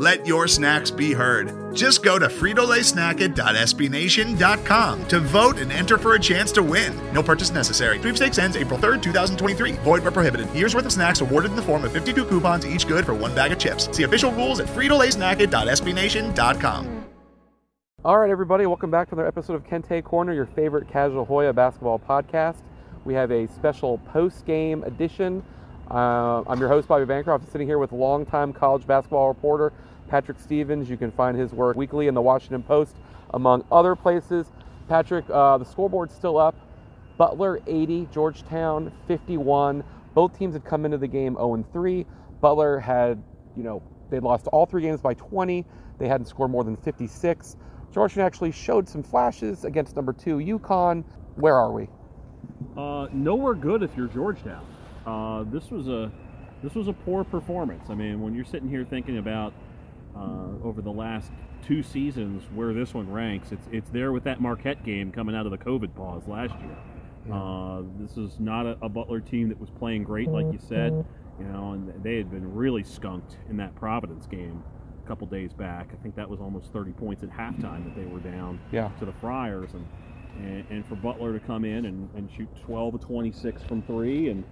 Let your snacks be heard. Just go to fritolaysnacket.sbnation.com to vote and enter for a chance to win. No purchase necessary. Sweepstakes ends April 3rd, 2023. Void where prohibited. Year's worth of snacks awarded in the form of 52 coupons, each good for one bag of chips. See official rules at fritolaysnacket.sbnation.com. All right, everybody, welcome back to another episode of Kente Korner, your favorite casual Hoya basketball podcast. We have a special post-game edition. Uh, I'm your host, Bobby Bancroft, sitting here with longtime college basketball reporter Patrick Stevens. You can find his work weekly in the Washington Post, among other places. Patrick, uh, the scoreboard's still up. Butler 80, Georgetown 51. Both teams had come into the game 0 3. Butler had, you know, they lost all three games by 20. They hadn't scored more than 56. Georgetown actually showed some flashes against number two UConn. Where are we? Uh, nowhere good if you're Georgetown. Uh, this was a this was a poor performance. I mean, when you're sitting here thinking about uh, over the last two seasons where this one ranks. It's it's there with that Marquette game coming out of the COVID pause last year. Yeah. Uh, this is not a, a, Butler team that was playing great, like you said. You know, and they had been really skunked in that Providence game a couple days back. I think that was almost 30 points at halftime that they were down yeah. to the Friars, and, and, and for Butler to come in and, and shoot 12 of 26 from three and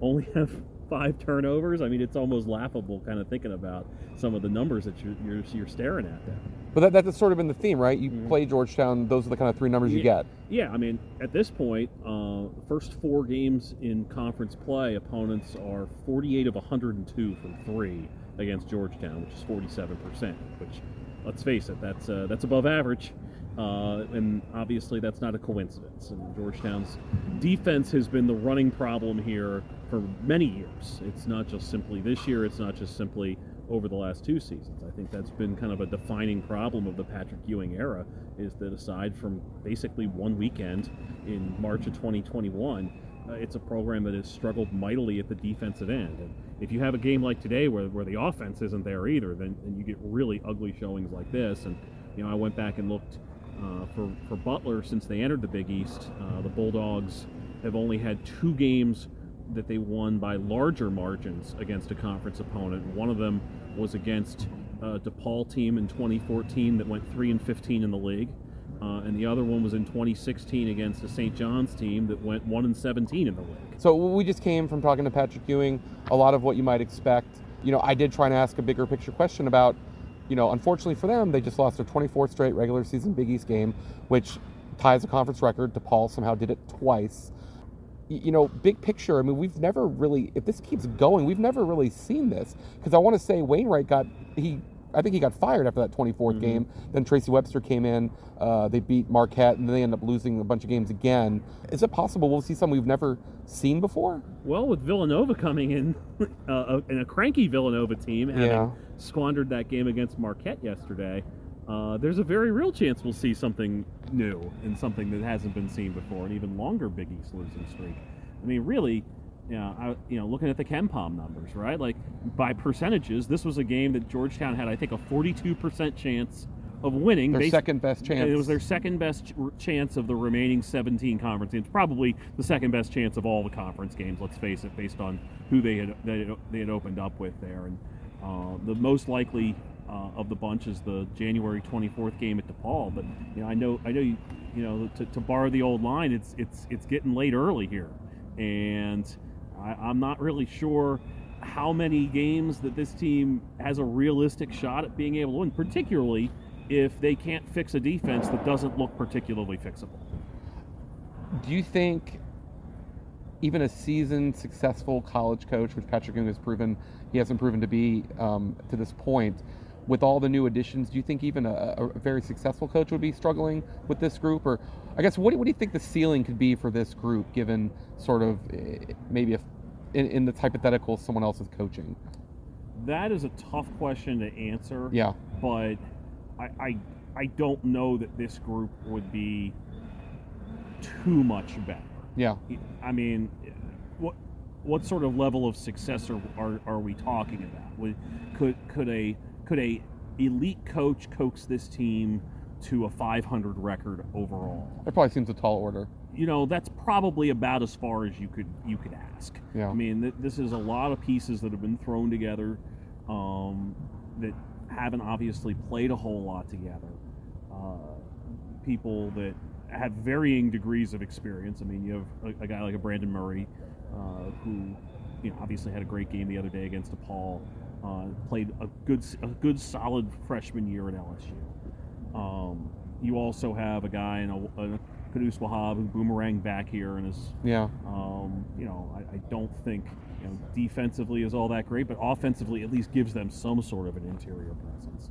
only have five turnovers. I mean, it's almost laughable kind of thinking about some of the numbers that you're, you're, you're staring at there. But that, that's sort of been the theme, right? You mm-hmm. play Georgetown; those are the kind of three numbers yeah. you get. Yeah, I mean, at this point, uh, first four games in conference play, opponents are 48 of 102 from three against Georgetown, which is 47 percent. Which, let's face it, that's uh, that's above average. Uh, and obviously, that's not a coincidence. And Georgetown's defense has been the running problem here for many years. It's not just simply this year, it's not just simply over the last two seasons. I think that's been kind of a defining problem of the Patrick Ewing era is that aside from basically one weekend in March of 2021, uh, it's a program that has struggled mightily at the defensive end. And if you have a game like today where, where the offense isn't there either, then, then you get really ugly showings like this. And, you know, I went back and looked uh, for, for Butler since they entered the Big East. Uh, the Bulldogs have only had two games that they won by larger margins against a conference opponent. One of them was against a DePaul team in 2014 that went 3 and 15 in the league. Uh, and the other one was in 2016 against a St. John's team that went 1 and 17 in the league. So we just came from talking to Patrick Ewing, a lot of what you might expect. You know, I did try and ask a bigger picture question about you know, unfortunately for them, they just lost their 24th straight regular season Big East game, which ties a conference record. DePaul somehow did it twice. You know, big picture, I mean, we've never really, if this keeps going, we've never really seen this. Because I want to say Wainwright got, he I think he got fired after that 24th mm-hmm. game. Then Tracy Webster came in. Uh, they beat Marquette, and then they end up losing a bunch of games again. Is it possible we'll see something we've never seen before? Well, with Villanova coming in, uh, and a cranky Villanova team having yeah. squandered that game against Marquette yesterday, uh, there's a very real chance we'll see something new and something that hasn't been seen before, an even longer Big East losing streak. I mean, really, you know, I, you know, looking at the KenPom numbers, right? Like by percentages, this was a game that Georgetown had, I think, a 42% chance of winning. Their based, second best chance. It was their second best ch- chance of the remaining 17 conference games. Probably the second best chance of all the conference games. Let's face it, based on who they had they, they had opened up with there, and uh, the most likely uh, of the bunch is the January 24th game at DePaul. But you know, I know, I know, you, you know, to, to borrow the old line, it's it's it's getting late early here, and I, am not really sure how many games that this team has a realistic shot at being able to win, particularly if they can't fix a defense that doesn't look particularly fixable. Do you think even a seasoned, successful college coach, which Patrick Ewing has proven he hasn't proven to be um, to this point, with all the new additions, do you think even a, a, very successful coach would be struggling with this group? Or I guess what do, what do you think the ceiling could be for this group, given sort of eh, maybe a, in, in the hypothetical someone else is coaching? that is a tough question to answer. Yeah. But I, I I don't know that this group would be too much better. Yeah. I mean, what what sort of level of success are, are, are we talking about? Would, could could a could a elite coach coax this team to a 500 record overall? That probably seems a tall order. You know, that's probably about as far as you could you could ask. Yeah. I mean, th- this is a lot of pieces that have been thrown together um, that haven't obviously played a whole lot together. Uh, people that have varying degrees of experience. I mean, you have a, a guy like a Brandon Murray, uh, who, you know, obviously had a great game the other day against DePaul. Uh, played a good, a good, solid freshman year at LSU. Um, you also have a guy in a, a Qudus Wahab who boomeranged back here and is, Yeah. um, you know, I, I don't think you know, defensively is all that great, but offensively at least gives them some sort of an interior presence.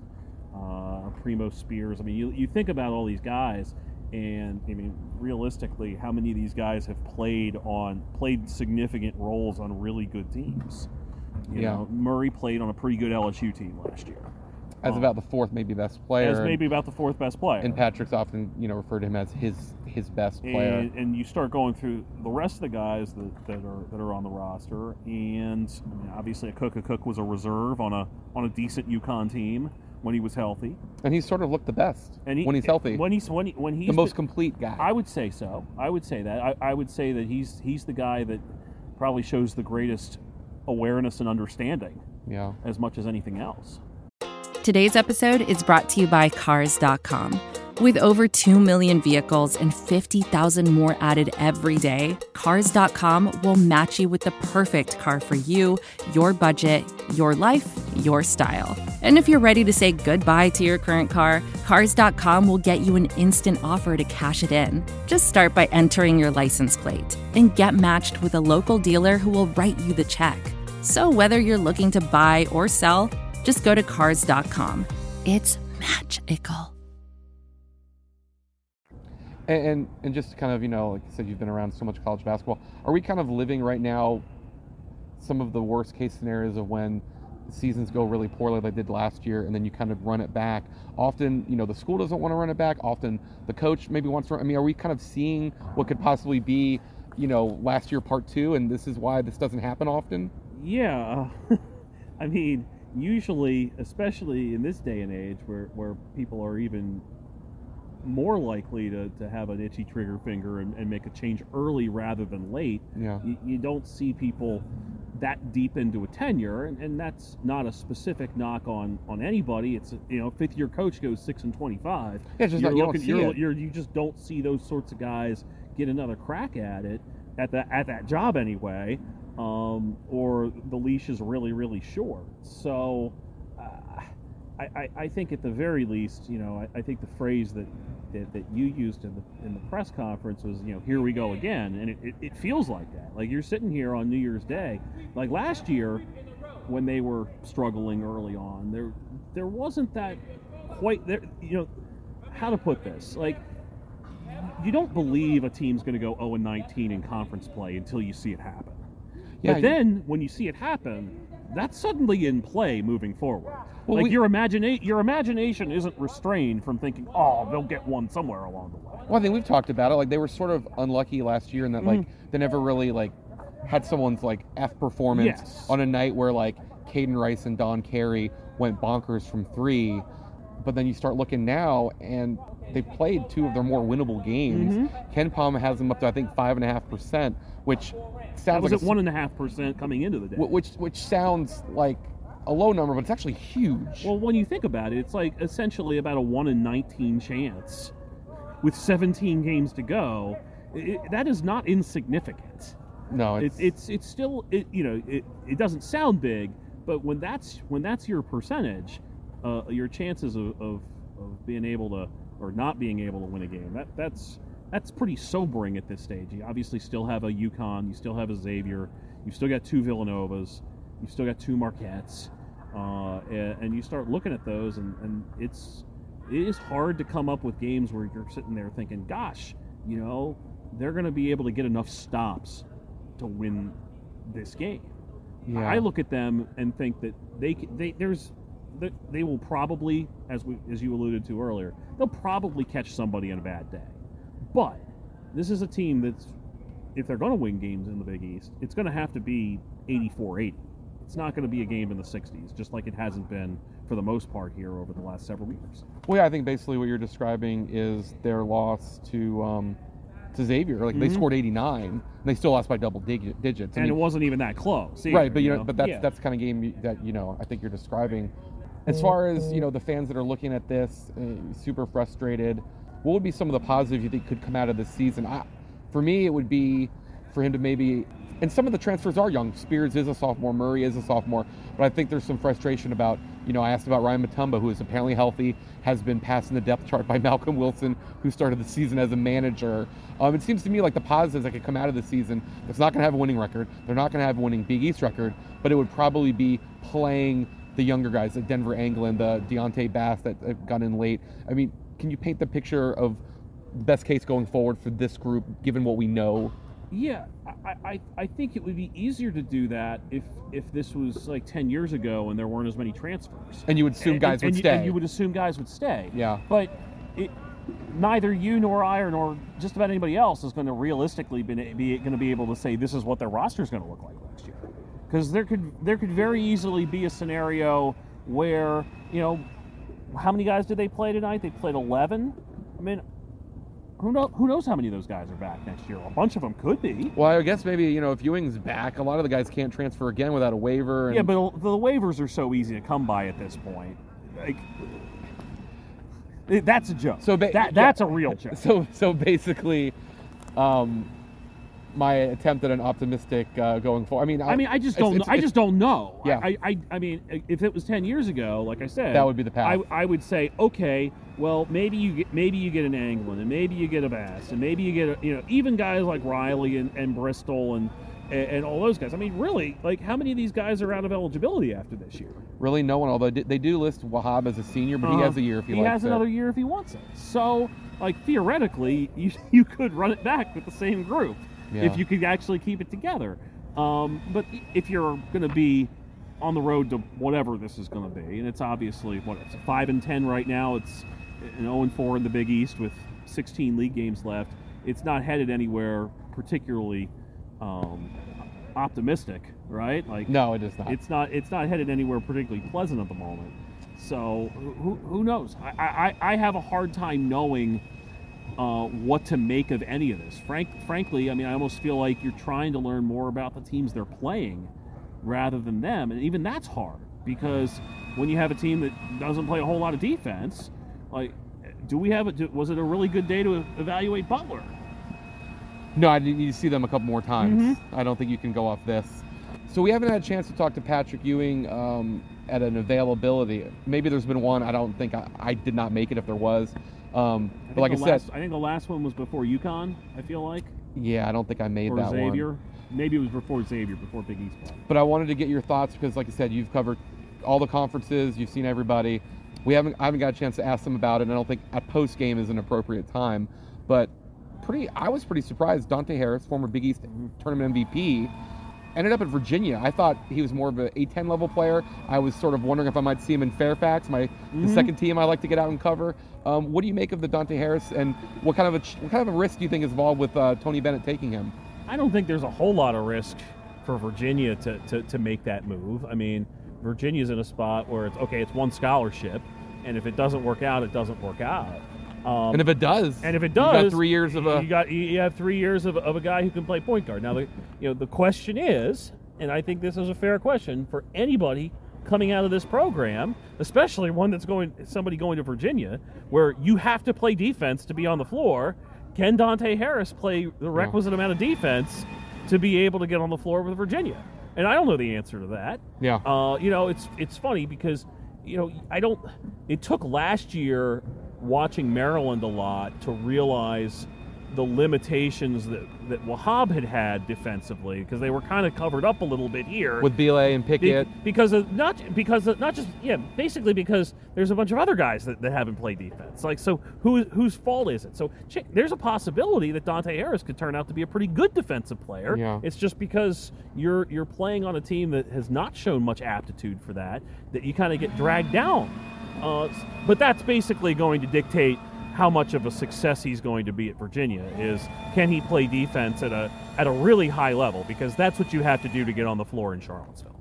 Uh, Primo Spears. I mean, you, you think about all these guys, and I mean, realistically, how many of these guys have played on played significant roles on really good teams? You Yeah. know, Murray played on a pretty good LSU team last year. As Um, about the fourth, maybe best player. as maybe about the fourth best player. And Patrick's often, you know, referred to him as his his best player. And, and you start going through the rest of the guys that, that are that are on the roster, and I mean, obviously Akok Akok was a reserve on a on a decent UConn team when he was healthy, And he's sort of looked the best and he, when he's healthy. When he's when he, when he's the most been- complete guy. I would say so. I would say that. I, I would say that he's he's the guy that probably shows the greatest awareness and understanding yeah. as much as anything else. Today's episode is brought to you by Cars.com. With over 2 million vehicles and 50,000 more added every day, Cars.com will match you with the perfect car for you, your budget, your life, your style. And if you're ready to say goodbye to your current car, Cars.com will get you an instant offer to cash it in. Just start by entering your license plate and get matched with a local dealer who will write you the check. So whether you're looking to buy or sell, just go to cars.com. It's magical. And, and and just kind of you know, like you said, you've been around so much college basketball. Are we kind of living right now some of the worst case scenarios of when seasons go really poorly, like they did last year, and then you kind of run it back? Often, you know, the school doesn't want to run it back. Often, the coach maybe wants to. run, I mean, are we kind of seeing what could possibly be, you know, last year part two, and this is why this doesn't happen often? Yeah, I mean, usually, especially in this day and age, where where people are even more likely to, to have an itchy trigger finger and, and make a change early rather than late, Yeah. you, you don't see people that deep into a tenure, and, and that's not a specific knock on on anybody. It's you know, fifth year coach goes six and twenty five. Yeah, just you're not, you looking, see you're, it. you're, you just don't see those sorts of guys get another crack at it at that at that job anyway, um, or the leash is really really short. So, uh, I, I I think at the very least, you know, I, I think the phrase that, that that you used in the in the press conference was, you know, here we go again, and it, it, it feels like that. Like you're sitting here on New Year's Day, like last year when they were struggling early on, there there wasn't that quite there. You know, how to put this? Like, you don't believe a team's going to go 0 and 19 in conference play until you see it happen. Yeah, but then when you see it happen, that's suddenly in play moving forward. Well, like we- your imagina- your imagination isn't restrained from thinking, "Oh, they'll get one somewhere along the way." Well, I think we've talked about it. Like they were sort of unlucky last year in that like mm. they never really like had someone's like F performance Yes. on a night where like Kaiden Rice and Don Carey went bonkers from three. But then you start looking now and they played two of their more winnable games. Mm-hmm. KenPom has them up to I think five and a half percent, which That sounds was like at one and a half percent coming into the day. which which sounds like a low number, but it's actually huge. Well, when you think about it, it's like essentially about a 1 in 19 chance with 17 games to go. It, that is not insignificant. no, It, it's, it's it's still it, you know it, it doesn't sound big, but when that's when that's your percentage, uh, your chances of, of, of being able to or not being able to win a game that that's that's pretty sobering at this stage. You obviously still have a UConn, you still have a Xavier, you've still got two Villanovas, you've still got two Marquettes, uh, and, and you start looking at those, and, and it's it is hard to come up with games where you're sitting there thinking, gosh, you know, they're going to be able to get enough stops to win this game. Yeah. I look at them and think that they they there's they will probably as we as you alluded to earlier they'll probably catch somebody on a bad day, but this is a team that's if they're going to win games in the Big East, it's going to have to be 84-80. It's not going to be a game in the 60s, just like it hasn't been for the most part here over the last several years. Well, yeah, I think basically what you're describing is their loss to um, to Xavier. Like they Mhm. scored 89, and they still lost by double dig- digits. I And mean, it wasn't even that close. either, right, but you know, but that's Yeah. that's the kind of game that you know I think you're describing. As far as you know, the fans that are looking at this, uh, super frustrated. What would be some of the positives you think could come out of this season? I, for me, it would be for him to maybe, and some of the transfers are young. Spears is a sophomore, Murray is a sophomore, but I think there's some frustration about. You know, I asked about Ryan Mutombo, who is apparently healthy, has been passed in the depth chart by Malcolm Wilson, who started the season as a manager. Um, it seems to me like the positives that could come out of the season. It's not going to have a winning record. They're not going to have a winning Big East record, but it would probably be playing the younger guys like Denver Anglin, the Deontay Bass that got in late. I mean, can you paint the picture of the best case going forward for this group, given what we know? Yeah, I, I, I think it would be easier to do that if if this was like ten years ago and there weren't as many transfers. And you would assume And- guys and, would you- stay. And you would assume guys would stay. Yeah. But it, neither you nor I or nor just about anybody else is going to realistically be, be going to be able to say this is what their roster is going to look like next year. Because there could there could very easily be a scenario where you know how many guys did they play tonight? They played eleven. I mean, who know who knows how many of those guys are back next year? A bunch of them could be. well, I guess maybe you know if Ewing's back, a lot of the guys can't transfer again without a waiver. And Yeah, but the waivers are so easy to come by at this point. Like, that's a joke. So ba- that that's a real joke. so so basically, um, my attempt at an optimistic uh, going forward. I mean, I mean, I just don't. it's- I just don't know. Yeah. I, I, I mean, if it was ten years ago, like I said, That would be the path. I, I would say, okay, well, maybe you get, maybe you get an Anglin, and maybe you get a Bass, and maybe you get, a, you know, even guys like Riley and, and Bristol and, and and all those guys. I mean, really, like, how many of these guys are out of eligibility after this year? really no one. Although they do list Wahab as a senior, but he Uh, has a year if he, wants. he has it. another year if he wants it. So, like theoretically, you you could run it back with the same group Yeah. if you could actually keep it together. Um, but if you're going to be on the road to whatever this is going to be, and it's obviously what it's five and ten right now. It's an zero and four in the Big East with 16 league games left. It's not headed anywhere particularly um, optimistic, right? Like No, it is not. it's not it's not headed anywhere particularly pleasant at the moment. So who, who knows? I, I, I have a hard time knowing uh, what to make of any of this. Frank, frankly, I mean, I almost feel like you're trying to learn more about the teams they're playing rather than them, and even that's hard because when you have a team that doesn't play a whole lot of defense, like, do we have it? Was it a really good day to evaluate Butler? No, I need to see them a couple more times. Mm-hmm. I don't think you can go off this. So we haven't had a chance to talk to Patrick Ewing um, at an availability. Maybe there's been one. I don't think I, I did not make it if there was. Um, but like I the said, I think the last one was before UConn. I feel like. yeah, I don't think I made or that Xavier. one. Maybe it was before Xavier, before Big East. But I wanted to get your thoughts because, like I said, you've covered all the conferences. You've seen everybody. We haven't. I haven't got a chance to ask them about it. And I don't think a post game is an appropriate time. But pretty. I was pretty surprised. Dante Harris, former Big East tournament MVP, ended up at Virginia. I thought he was more of an A10 level player. I was sort of wondering if I might see him in Fairfax, my the second team I like to get out and cover. Um, what do you make of the Dante Harris, and what kind of a what kind of a risk do you think is involved with uh, Tony Bennett taking him? I don't think there's a whole lot of risk for Virginia to, to, to make that move. I mean, Virginia's in a spot where it's okay, it's one scholarship, and if it doesn't work out, it doesn't work out. Um, And if it does, and if it does, you got three years of a you got you have three years of, of a guy who can play point guard. Now, the you know the question is, and I think this is a fair question for anybody coming out of this program, especially one that's going somebody going to Virginia, where you have to play defense to be on the floor. Can Dante Harris play the requisite amount of defense to be able to get on the floor with Virginia? And I don't know the answer to that. yeah. Uh, you know, it's it's funny because you know I don't. It took last year watching Maryland a lot to realize the limitations that, that Wahab had had defensively because they were kind of covered up a little bit here. With Bile and Be- Pickett. because of not because of, not just yeah basically because there's a bunch of other guys that, that haven't played defense. Like so who whose fault is it? So there's a possibility that Dante Harris could turn out to be a pretty good defensive player. Yeah. it's just because you're you're playing on a team that has not shown much aptitude for that that you kind of get dragged down uh, but that's basically going to dictate how much of a success he's going to be at Virginia is can he play defense at a at a really high level because that's what you have to do to get on the floor in Charlottesville.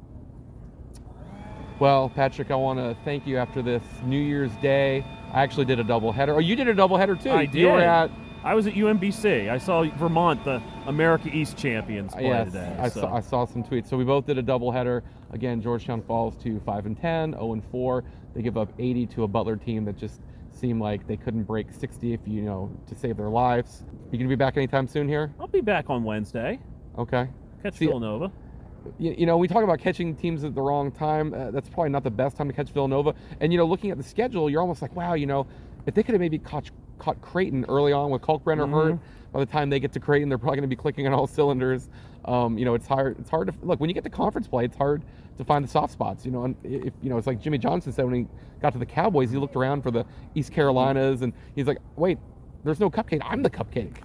Well, Patrick, I want to thank you after this New Year's Day. I actually did a doubleheader. Oh, you did a doubleheader too. I You were at I was at UMBC. I saw Vermont, the America East champions, play yes, today. I, so. saw, I saw some tweets. So we both did a doubleheader. Again, Georgetown falls to five and 10, 0 and four. They give up 80 to a Butler team that just seemed like they couldn't break 60 if you know to save their lives. You gonna be back anytime soon here? I'll be back on Wednesday. Okay. Catch See- Villanova. you, you know, we talk about catching teams at the wrong time. Uh, that's probably not the best time to catch Villanova. And you know, looking at the schedule, you're almost like, wow, you know, if they could have maybe caught caught Creighton early on with Kalkbrenner hurt, by the time they get to Creighton, they're probably going to be clicking on all cylinders. Um, you know, it's hard. It's hard to look when you get to conference play. It's hard to find the soft spots. You know, and if you know, it's like Jimmy Johnson said when he got to the Cowboys, he looked around for the East Carolinas, and he's like, wait, there's no cupcake. I'm the cupcake.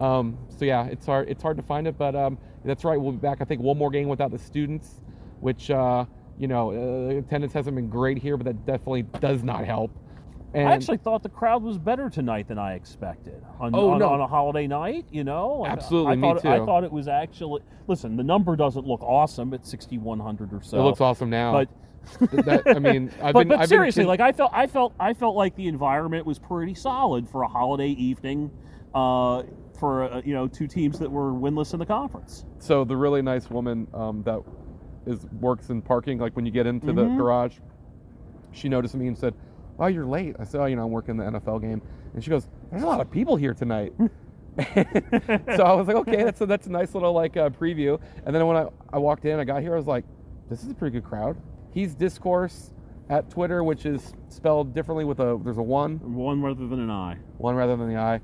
Um, so yeah, it's hard. It's hard to find it, but um, that's right. We'll be back. I think one more game without the students, which uh, you know, uh, attendance hasn't been great here, but that definitely does not help. And I actually thought the crowd was better tonight than I expected on, Oh, on, no. on a holiday night. You know, I- Absolutely, I, me thought, I thought it was actually. Listen, the number doesn't look awesome at 6,100 or so. it looks awesome now. But that, I mean, I've but, been, but I've seriously, been, like I felt, I felt, I felt like the environment was pretty solid for a holiday evening, uh, for uh, you know two teams that were winless in the conference. so the really nice woman um, that is works in parking, like when you get into the Mhm. garage, she noticed me and said, "Wow, you're late." I said, "Oh, you know, I'm working the NFL game," and she goes, "There's a lot of people here tonight." so I was like, "Okay, that's a, that's a nice little like uh, preview." And then when I, I walked in, I got here, I was like, "This is a pretty good crowd." He's discourse at Twitter, which is spelled differently with a there's a one, One rather than an I. one rather than the I.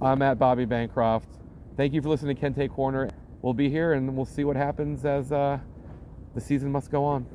I'm at Bobby Bancroft. Thank you for listening to Kente Korner. We'll be here and we'll see what happens as uh, the season must go on.